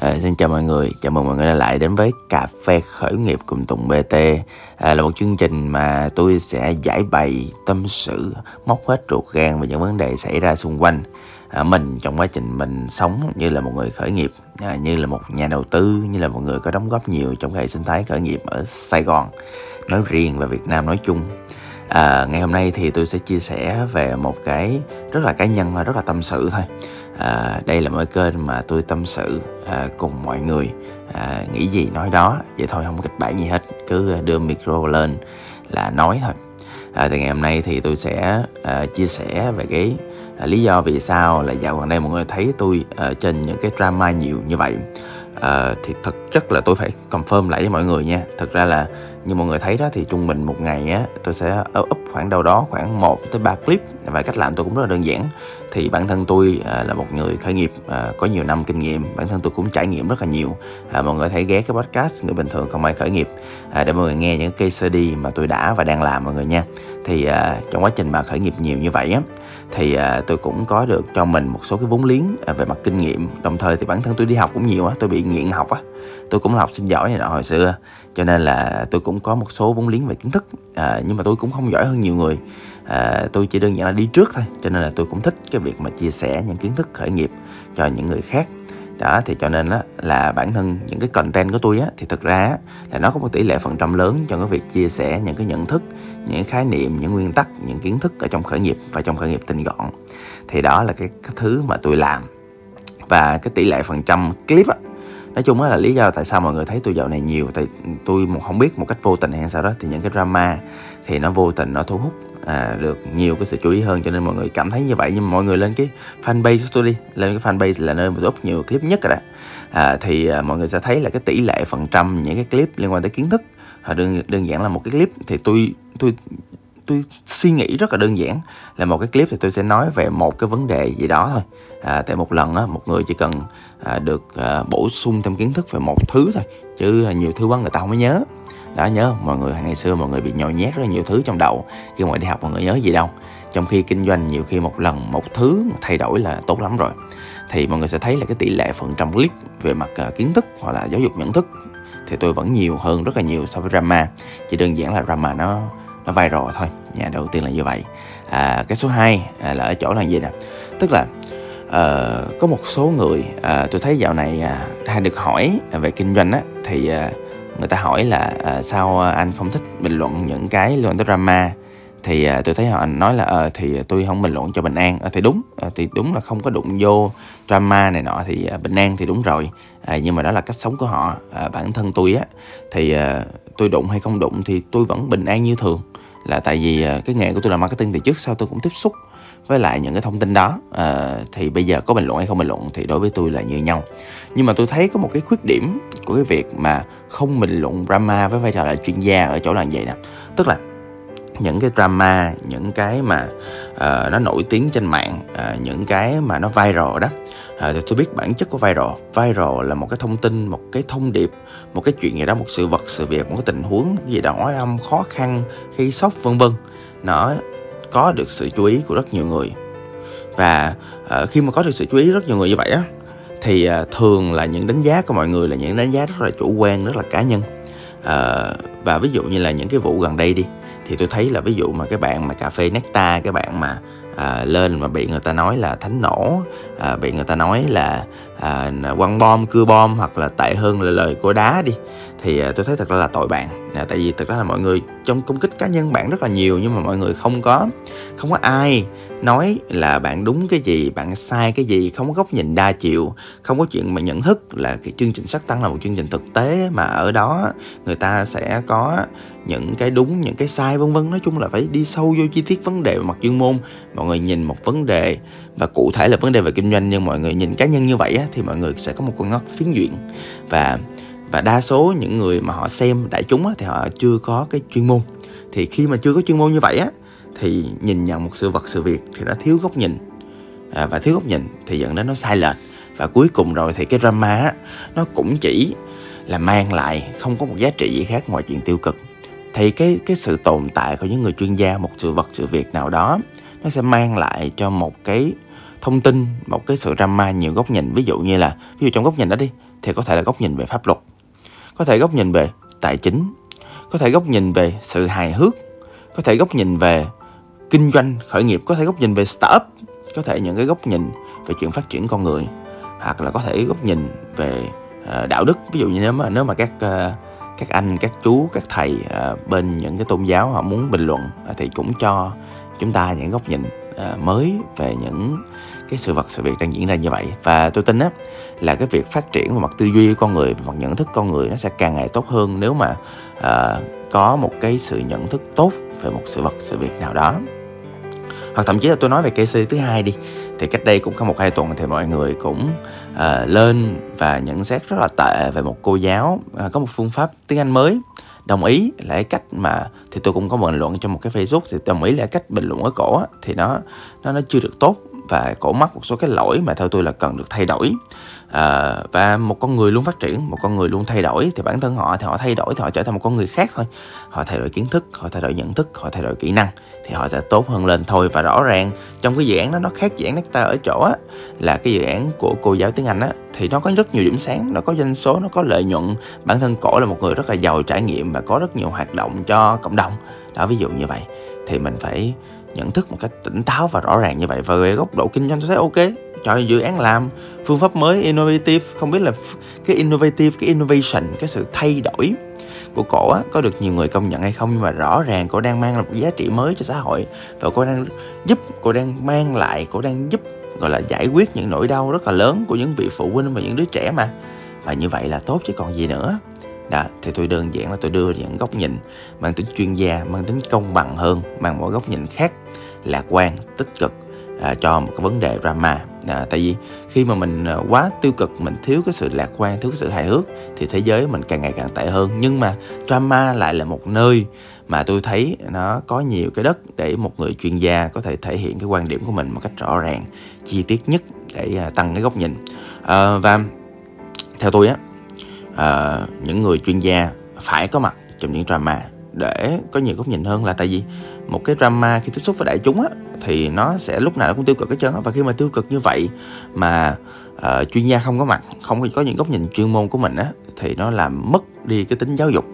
À, xin chào mọi người, chào mừng mọi người đã lại đến với Cà phê khởi nghiệp cùng Tùng BT à, ờ, Là một chương trình mà tôi sẽ giải bày, tâm sự, móc hết ruột gan về những vấn đề xảy ra xung quanh. À, Mình trong quá trình mình sống như là một người khởi nghiệp, à, như là một nhà đầu tư, như là một người có đóng góp nhiều trong hệ sinh thái khởi nghiệp ở Sài Gòn Nói riêng và Việt Nam nói chung. À, Ngày hôm nay thì tôi sẽ chia sẻ về một cái rất là cá nhân và rất là tâm sự thôi à, đây là một kênh mà tôi tâm sự à, cùng mọi người. À, nghĩ gì nói đó. Vậy thôi không có kịch bản gì hết. Cứ à, đưa micro lên là nói thôi. À, thì ngày hôm nay thì tôi sẽ à, chia sẻ về cái à, lý do vì sao là dạo gần đây mọi người thấy tôi à, trên những cái drama nhiều như vậy à, thì thực chất là tôi phải confirm lại với mọi người nha. Thực ra là như mọi người thấy đó thì trung bình một ngày á tôi sẽ up khoảng đâu đó khoảng 1 tới 3 clip. Và cách làm tôi cũng rất là đơn giản. Thì bản thân tôi à, là một người khởi nghiệp à, có nhiều năm kinh nghiệm. Bản thân tôi cũng trải nghiệm rất là nhiều. À, mọi người thấy ghé cái podcast người bình thường không ai khởi nghiệp. À, để mọi người nghe những case study mà tôi đã và đang làm mọi người nha. Thì à, trong quá trình mà khởi nghiệp nhiều như vậy á thì à, tôi cũng có được cho mình một số cái vốn liếng à, về mặt kinh nghiệm. Đồng thời thì bản thân tôi đi học cũng nhiều á tôi bị nghiện học á. Tôi cũng là học sinh giỏi này nọ hồi xưa cho nên là tôi cũng có một số vốn liếng về kiến thức à, nhưng mà tôi cũng không giỏi hơn nhiều người. À, tôi chỉ đơn giản là đi trước thôi cho nên là tôi cũng thích cái việc mà chia sẻ những kiến thức khởi nghiệp cho những người khác đó thì cho nên đó là bản thân những cái content của tôi á thì thực ra là nó có một tỷ lệ phần trăm lớn trong cái việc chia sẻ những cái nhận thức những khái niệm những nguyên tắc những kiến thức ở trong khởi nghiệp và trong khởi nghiệp tinh gọn. Thì đó là cái, cái thứ mà tôi làm. Và cái tỷ lệ phần trăm clip á nói chung là lý do tại sao mọi người thấy tôi dạo này nhiều tại tôi không biết một cách vô tình hay sao đó thì những cái drama thì nó vô tình nó thu hút à, được nhiều cái sự chú ý hơn cho nên mọi người cảm thấy như vậy. Nhưng mà mọi người lên cái fanpage của tôi đi lên cái fanpage là nơi mà tôi up nhiều clip nhất rồi đó. À, thì à, mọi người sẽ thấy là cái tỷ lệ phần trăm những cái clip liên quan tới kiến thức à, đơn đơn giản là một cái clip thì tôi tôi tôi suy nghĩ rất là đơn giản là một cái clip thì tôi sẽ nói về một cái vấn đề gì đó thôi. À, tại một lần á một người chỉ cần à, được à, bổ sung thêm kiến thức về một thứ thôi chứ nhiều thứ quá người ta không có nhớ. Đó nhớ mọi người ngày xưa mọi người bị nhồi nhét rất là nhiều thứ trong đầu khi mọi đi học mọi người nhớ gì đâu. Trong khi kinh doanh nhiều khi một lần một thứ thay đổi là tốt lắm rồi. Thì mọi người sẽ thấy là cái tỷ lệ phần trăm clip về mặt à, kiến thức hoặc là giáo dục nhận thức thì tôi vẫn nhiều hơn rất là nhiều so với drama chỉ đơn giản là drama nó nó viral thôi. Nhà đầu tiên là như vậy. À, cái số 2 à, là ở chỗ là gì nè? Tức là uh, có một số người uh, tôi thấy dạo này ờ, uh, hay được hỏi về kinh doanh á thì uh, người ta hỏi là uh, sao anh không thích bình luận những cái liên quan tới drama? Thì uh, tôi thấy họ nói là uh, thì tôi không bình luận cho bình an. Uh, thì đúng uh, thì đúng là không có đụng vô drama này nọ thì uh, bình an thì đúng rồi. Uh, nhưng mà đó là cách sống của họ uh, bản thân tôi á. Thì uh, tôi đụng hay không đụng thì tôi vẫn bình an như thường là tại vì ờ, cái nghề của tôi là marketing thì trước sau tôi cũng tiếp xúc với lại những cái thông tin đó. À, thì bây giờ có bình luận hay không bình luận thì đối với tôi là như nhau. Nhưng mà tôi thấy có một cái khuyết điểm của cái việc mà không bình luận drama với vai trò là chuyên gia ở chỗ là vậy nè. Tức là những cái drama những cái mà uh, nó nổi tiếng trên mạng uh, những cái mà nó viral đó à, thì tôi biết bản chất của viral. Viral là một cái thông tin một cái thông điệp một cái chuyện gì đó một sự vật sự việc một cái tình huống một cái gì đó âm khó khăn khi sốc vân vân. Nó có được sự chú ý của rất nhiều người. Và à, khi mà có được sự chú ý rất nhiều người như vậy á thì à, thường là những đánh giá của mọi người là những đánh giá rất là chủ quan rất là cá nhân. À, và ví dụ như là những cái vụ gần đây đi thì tôi thấy là ví dụ mà cái bạn mà cà phê nectar cái bạn mà à, lên mà bị người ta nói là thánh nổ à, bị người ta nói là à, quăng bom cưa bom hoặc là tệ hơn là lời của đá đi. Thì à, tôi thấy thật ra là tội bạn. À, tại vì thật ra là mọi người trong công kích cá nhân bạn rất là nhiều nhưng mà mọi người không có không có ai nói là bạn đúng cái gì bạn sai cái gì không có góc nhìn đa chiều không có chuyện mà nhận thức là cái chương trình sắc tăng là một chương trình thực tế mà ở đó người ta sẽ có những cái đúng những cái sai vân vân. Nói chung là phải đi sâu vô chi tiết vấn đề về mặt chuyên môn. Mọi người nhìn một vấn đề và cụ thể là vấn đề về kinh doanh nhưng mọi người nhìn cá nhân như vậy á, thì mọi người sẽ có một con ngóc phiến diện và và đa số những người mà họ xem đại chúng á, thì họ chưa có cái chuyên môn. Thì khi mà chưa có chuyên môn như vậy á thì nhìn nhận một sự vật sự việc thì nó thiếu góc nhìn. À, và thiếu góc nhìn thì dẫn đến nó sai lệch. Và cuối cùng rồi thì cái drama á, nó cũng chỉ là mang lại không có một giá trị gì khác ngoài chuyện tiêu cực. Thì cái cái sự tồn tại của những người chuyên gia một sự vật sự việc nào đó nó sẽ mang lại cho một cái thông tin một cái sự drama nhiều góc nhìn. Ví dụ như là, ví dụ trong góc nhìn đó đi, thì có thể là góc nhìn về pháp luật, có thể góc nhìn về tài chính, có thể góc nhìn về sự hài hước, có thể góc nhìn về kinh doanh khởi nghiệp, có thể góc nhìn về startup, có thể những cái góc nhìn về chuyện phát triển con người, hoặc là có thể góc nhìn về ờ, đạo đức. Ví dụ như nếu mà nếu mà các ờ, các anh, các chú, các thầy ờ, bên những cái tôn giáo họ muốn bình luận thì cũng cho chúng ta những góc nhìn uh, mới về những cái sự vật sự việc đang diễn ra như vậy. Và tôi tin á là cái việc phát triển về mặt tư duy của con người về mặt nhận thức con người nó sẽ càng ngày tốt hơn nếu mà uh, có một cái sự nhận thức tốt về một sự vật sự việc nào đó. Hoặc thậm chí là tôi nói về case thứ hai đi thì cách đây cũng có một hai tuần thì mọi người cũng uh, lên và nhận xét rất là tệ về một cô giáo uh, có một phương pháp tiếng Anh mới đồng ý là cái cách mà thì tôi cũng có bình luận trong một cái Facebook thì đồng ý là cách bình luận ở cổ á, thì nó nó nó chưa được tốt và cổ mắc một số cái lỗi mà theo tôi là cần được thay đổi. À, và một con người luôn phát triển một con người luôn thay đổi thì bản thân họ thì họ thay đổi thì họ trở thành một con người khác thôi. Họ thay đổi kiến thức họ thay đổi nhận thức họ thay đổi kỹ năng thì họ sẽ tốt hơn lên thôi. Và rõ ràng trong cái dự án đó nó khác dự án ta ở chỗ á là cái dự án của cô giáo tiếng Anh á thì nó có rất nhiều điểm sáng nó có doanh số nó có lợi nhuận. Bản thân cổ là một người rất là giàu trải nghiệm và có rất nhiều hoạt động cho cộng đồng. Đó ví dụ như vậy. Thì mình phải nhận thức một cách tỉnh táo và rõ ràng như vậy và về góc độ kinh doanh tôi thấy ok. Cho dự án làm phương pháp mới innovative không biết là cái innovative cái innovation cái sự thay đổi của cổ á, có được nhiều người công nhận hay không? Nhưng mà rõ ràng cô đang mang lại một giá trị mới cho xã hội và cô đang giúp cô đang mang lại cô đang giúp gọi là giải quyết những nỗi đau rất là lớn của những vị phụ huynh và những đứa trẻ mà. Và như vậy là tốt chứ còn gì nữa đó thì tôi đơn giản là tôi đưa những góc nhìn mang tính chuyên gia mang tính công bằng hơn mang một góc nhìn khác lạc quan tích cực à, cho một cái vấn đề drama. À, tại vì khi mà mình à, quá tiêu cực mình thiếu cái sự lạc quan thiếu cái sự hài hước thì thế giới mình càng ngày càng tệ hơn. Nhưng mà drama lại là một nơi mà tôi thấy nó có nhiều cái đất để một người chuyên gia có thể thể hiện cái quan điểm của mình một cách rõ ràng chi tiết nhất để à, tăng cái góc nhìn. À, và theo tôi á uh, những người chuyên gia phải có mặt trong những drama để có nhiều góc nhìn hơn là tại vì một cái drama khi tiếp xúc với đại chúng á thì nó sẽ lúc nào nó cũng tiêu cực hết trơn và khi mà tiêu cực như vậy mà uh, chuyên gia không có mặt không có những góc nhìn chuyên môn của mình á thì nó làm mất đi cái tính giáo dục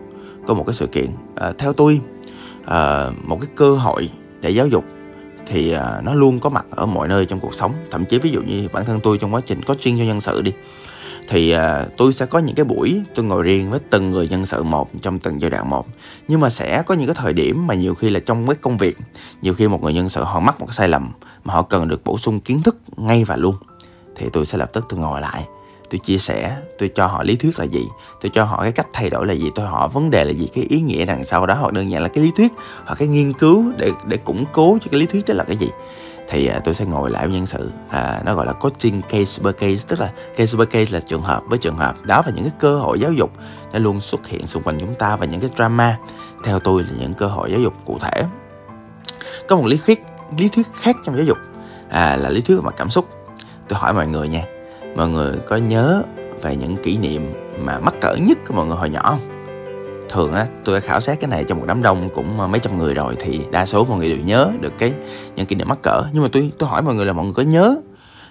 của một cái sự kiện. Uh, theo tôi uh, một cái cơ hội để giáo dục thì uh, nó luôn có mặt ở mọi nơi trong cuộc sống. Thậm chí ví dụ như bản thân tôi trong quá trình coaching cho nhân sự đi thì uh, tôi sẽ có những cái buổi tôi ngồi riêng với từng người nhân sự một trong từng giai đoạn một. Nhưng mà sẽ có những cái thời điểm mà nhiều khi là trong cái công việc nhiều khi một người nhân sự họ mắc một cái sai lầm mà họ cần được bổ sung kiến thức ngay và luôn thì tôi sẽ lập tức tôi ngồi lại. Tôi chia sẻ tôi cho họ lý thuyết là gì tôi cho họ cái cách thay đổi là gì tôi họ vấn đề là gì cái ý nghĩa đằng sau đó hoặc đơn giản là cái lý thuyết hoặc cái nghiên cứu để để củng cố cho cái lý thuyết đó là cái gì thì à, tôi sẽ ngồi lại với nhân sự. À, nó gọi là coaching case by case tức là case by case là trường hợp với trường hợp. Đó và những cái cơ hội giáo dục nó luôn xuất hiện xung quanh chúng ta và những cái drama. Theo tôi là những cơ hội giáo dục cụ thể. Có một lý thuyết lý thuyết khác trong giáo dục à, là lý thuyết về mặt cảm xúc. Tôi hỏi mọi người nha mọi người có nhớ về những kỷ niệm mà mắc cỡ nhất của mọi người hồi nhỏ không? Thường á tôi đã khảo sát cái này trong một đám đông cũng ờ, mấy trăm người rồi thì đa số mọi người đều nhớ được cái những kỷ niệm mắc cỡ. Nhưng mà tôi tôi hỏi mọi người là mọi người có nhớ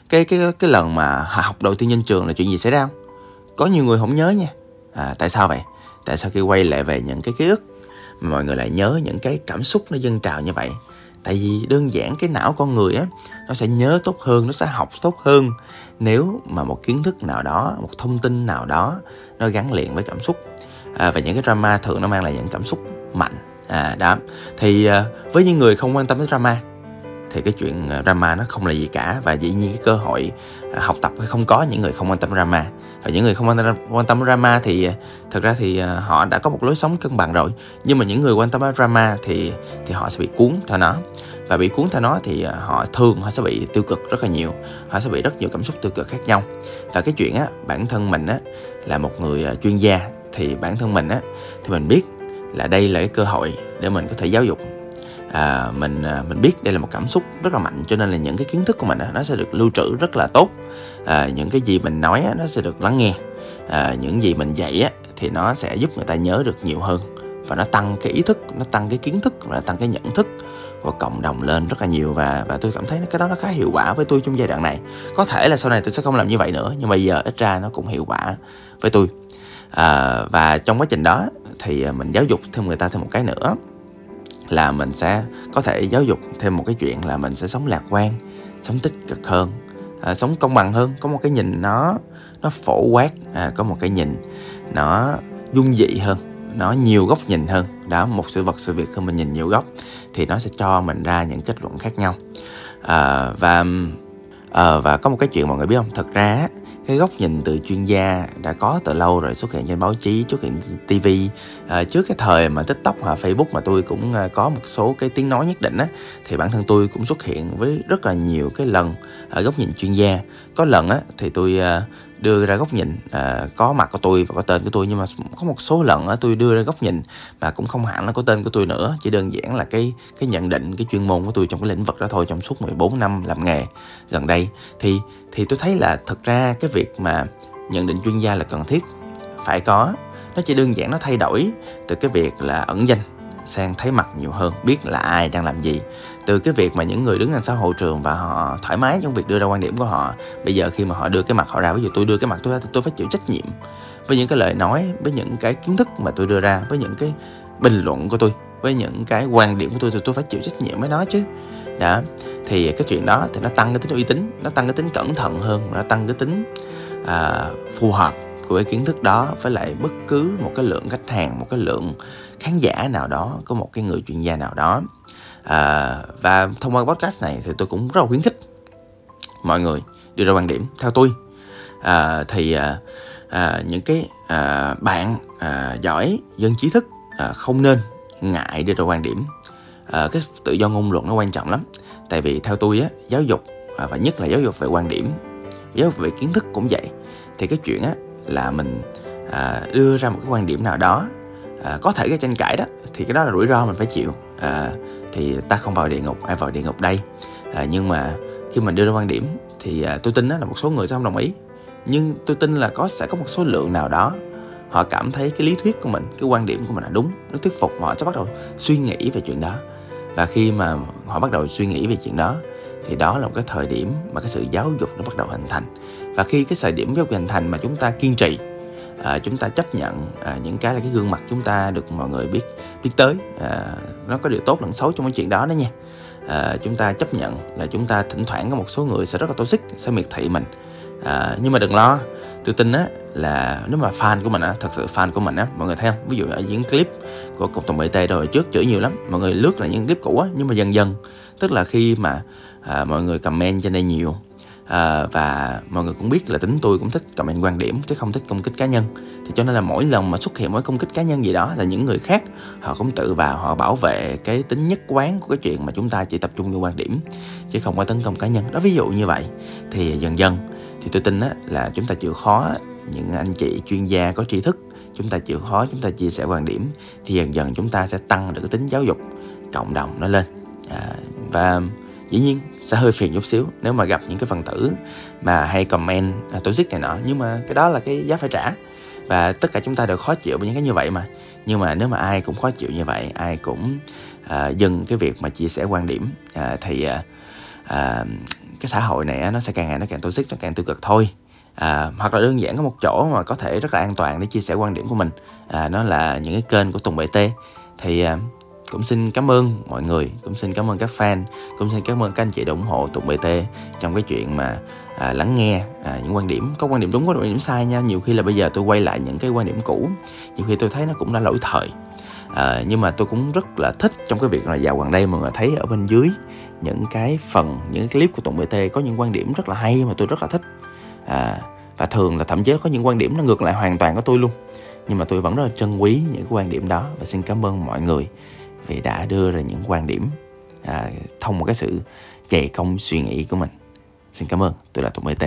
cái cái cái lần mà học đầu tiên trên trường là chuyện gì xảy ra không? Có nhiều người không nhớ nha. À, tại sao vậy? Tại sao khi quay lại về những cái ký ức mà mọi người lại nhớ những cái cảm xúc nó dâng trào như vậy? Tại vì đơn giản cái não con người á nó sẽ nhớ tốt hơn nó sẽ học tốt hơn nếu mà một kiến thức nào đó một thông tin nào đó nó gắn liền với cảm xúc à, và những cái drama thường nó mang lại những cảm xúc mạnh. À đó. Thì à, với những người không quan tâm tới drama thì cái chuyện à, drama nó không là gì cả. Và dĩ nhiên cái cơ hội à, học tập không có những người không quan tâm drama. Và những người không quan tâm quan tâm drama thì à, thực ra thì họ đã có một lối sống cân bằng rồi. Nhưng mà những người quan tâm drama thì thì họ sẽ bị cuốn theo nó. Và bị cuốn theo nó thì họ thường họ sẽ bị tiêu cực rất là nhiều. Họ sẽ bị rất nhiều cảm xúc tiêu cực khác nhau. Và cái chuyện á bản thân mình á là một người chuyên gia thì bản thân mình á thì mình biết là đây là cái cơ hội để mình có thể giáo dục. À, mình à, mình biết đây là một cảm xúc rất là mạnh cho nên là những cái kiến thức của mình á, nó sẽ được lưu trữ rất là tốt. À, những cái gì mình nói á, nó sẽ được lắng nghe. À, những gì mình dạy á, thì nó sẽ giúp người ta nhớ được nhiều hơn. Và nó tăng cái ý thức nó tăng cái kiến thức và tăng cái nhận thức của cộng đồng lên rất là nhiều. Và và tôi cảm thấy cái đó nó khá hiệu quả với tôi trong giai đoạn này. Có thể là sau này tôi sẽ không làm như vậy nữa nhưng mà giờ ít ra nó cũng hiệu quả với tôi à, và trong quá trình đó thì à, mình giáo dục thêm người ta thêm một cái nữa là mình sẽ có thể giáo dục thêm một cái chuyện là mình sẽ sống lạc quan sống tích cực hơn à, sống công bằng hơn. Có một cái nhìn nó nó phổ quát à, có một cái nhìn nó dung dị hơn nó nhiều góc nhìn hơn. Đó một sự vật sự việc hơn mình nhìn nhiều góc thì nó sẽ cho mình ra những kết luận khác nhau. À, và à, và có một cái chuyện mọi người biết không? Thật ra cái góc nhìn từ chuyên gia đã có từ lâu rồi xuất hiện trên báo chí xuất hiện TV à, trước cái thời mà tiktok hoặc facebook mà tôi cũng à, có một số cái tiếng nói nhất định á thì bản thân tôi cũng xuất hiện với rất là nhiều cái lần ở góc nhìn chuyên gia. Có lần á thì tôi à, đưa ra góc nhìn à, có mặt của tôi và có tên của tôi nhưng mà có một số lần á, tôi đưa ra góc nhìn mà cũng không hẳn là có tên của tôi nữa chỉ đơn giản là cái cái nhận định cái chuyên môn của tôi trong cái lĩnh vực đó thôi trong suốt 14 năm làm nghề gần đây. Thì thì tôi thấy là thật ra cái việc mà nhận định chuyên gia là cần thiết phải có. Nó chỉ đơn giản nó thay đổi từ cái việc là ẩn danh sang thấy mặt nhiều hơn biết là ai đang làm gì. Từ cái việc mà những người đứng đằng sau hậu trường và họ thoải mái trong việc đưa ra quan điểm của họ bây giờ khi mà họ đưa cái mặt họ ra ví dụ tôi đưa cái mặt tôi ra thì tôi phải chịu trách nhiệm với những cái lời nói với những cái kiến thức mà tôi đưa ra với những cái bình luận của tôi với những cái quan điểm của tôi thì tôi phải chịu trách nhiệm với nó chứ. Đó thì cái chuyện đó thì nó tăng cái tính uy tín nó tăng cái tính cẩn thận hơn nó tăng cái tính à, phù hợp của cái kiến thức đó với lại bất cứ một cái lượng khách hàng một cái lượng khán giả nào đó có một cái người chuyên gia nào đó. À, và thông qua podcast này thì tôi cũng rất là khuyến khích mọi người đưa ra quan điểm theo tôi. À, thì à, à, những cái à, bạn à, giỏi dân trí thức à, không nên ngại đưa ra quan điểm. À, cái tự do ngôn luận nó quan trọng lắm. Tại vì theo tôi á giáo dục à, và nhất là giáo dục về quan điểm giáo dục về kiến thức cũng vậy. Thì cái chuyện á là mình à, đưa ra một cái quan điểm nào đó à, có thể cái tranh cãi đó thì cái đó là rủi ro mình phải chịu. À, thì ta không vào địa ngục ai vào địa ngục đây? À, nhưng mà khi mình đưa ra quan điểm thì à, tôi tin đó là một số người sẽ không đồng ý. Nhưng tôi tin là có sẽ có một số lượng nào đó họ cảm thấy cái lý thuyết của mình cái quan điểm của mình là đúng nó thuyết phục họ sẽ bắt đầu suy nghĩ về chuyện đó. Và khi mà họ bắt đầu suy nghĩ về chuyện đó thì đó là một cái thời điểm mà cái sự giáo dục nó bắt đầu hình thành. Và khi cái thời điểm giáo dục hình thành mà chúng ta kiên trì à, chúng ta chấp nhận à, những cái là cái gương mặt chúng ta được mọi người biết biết tới. À, nó có điều tốt lẫn xấu trong cái chuyện đó đó nha. À, chúng ta chấp nhận là chúng ta thỉnh thoảng có một số người sẽ rất là toxic sẽ miệt thị mình. À, nhưng mà đừng lo. Tôi tin á là nếu mà fan của mình á thật sự fan của mình á mọi người thấy không? Ví dụ ở những clip của cục tổng bt rồi trước chửi nhiều lắm. Mọi người lướt là những clip cũ á nhưng mà dần dần tức là khi mà à, mọi người comment trên đây nhiều à, và mọi người cũng biết là tính tôi cũng thích comment quan điểm chứ không thích công kích cá nhân. Thì cho nên là mỗi lần mà xuất hiện mỗi công kích cá nhân gì đó là những người khác họ cũng tự vào họ bảo vệ cái tính nhất quán của cái chuyện mà chúng ta chỉ tập trung vô quan điểm chứ không có tấn công cá nhân. Đó ví dụ như vậy. Thì dần dần thì tôi tin á, là chúng ta chịu khó những anh chị chuyên gia có tri thức chúng ta chịu khó chúng ta chia sẻ quan điểm thì dần dần chúng ta sẽ tăng được cái tính giáo dục cộng đồng nó lên. À, và dĩ nhiên sẽ hơi phiền chút xíu nếu mà gặp những cái phần tử mà hay comment à, tổ chức này nọ. Nhưng mà cái đó là cái giá phải trả. Và tất cả chúng ta đều khó chịu với những cái như vậy mà. Nhưng mà nếu mà ai cũng khó chịu như vậy ai cũng à, dừng cái việc mà chia sẻ quan điểm à, thì à, à, cái xã hội này nó sẽ càng ngày nó càng toxic nó càng tiêu cực thôi. À, hoặc là đơn giản có một chỗ mà có thể rất là an toàn để chia sẻ quan điểm của mình. À, nó là những cái kênh của Tùng BT thì à, cũng xin cảm ơn mọi người cũng xin cảm ơn các fan cũng xin cảm ơn các anh chị đã ủng hộ tụng bt trong cái chuyện mà à, lắng nghe à, những quan điểm có quan điểm đúng có quan điểm sai nha. Nhiều khi là bây giờ tôi quay lại những cái quan điểm cũ nhiều khi tôi thấy nó cũng đã lỗi thời. À, nhưng mà tôi cũng rất là thích trong cái việc là dạo gần đây mọi người thấy ở bên dưới những cái phần những cái clip của tụng bt có những quan điểm rất là hay mà tôi rất là thích. À, và thường là thậm chí có những quan điểm nó ngược lại hoàn toàn của tôi luôn. Nhưng mà tôi vẫn rất là trân quý những cái quan điểm đó và xin cảm ơn mọi người thì đã đưa ra những quan điểm à, thông một cái sự dày công suy nghĩ của mình. Xin cảm ơn tôi là tùng bt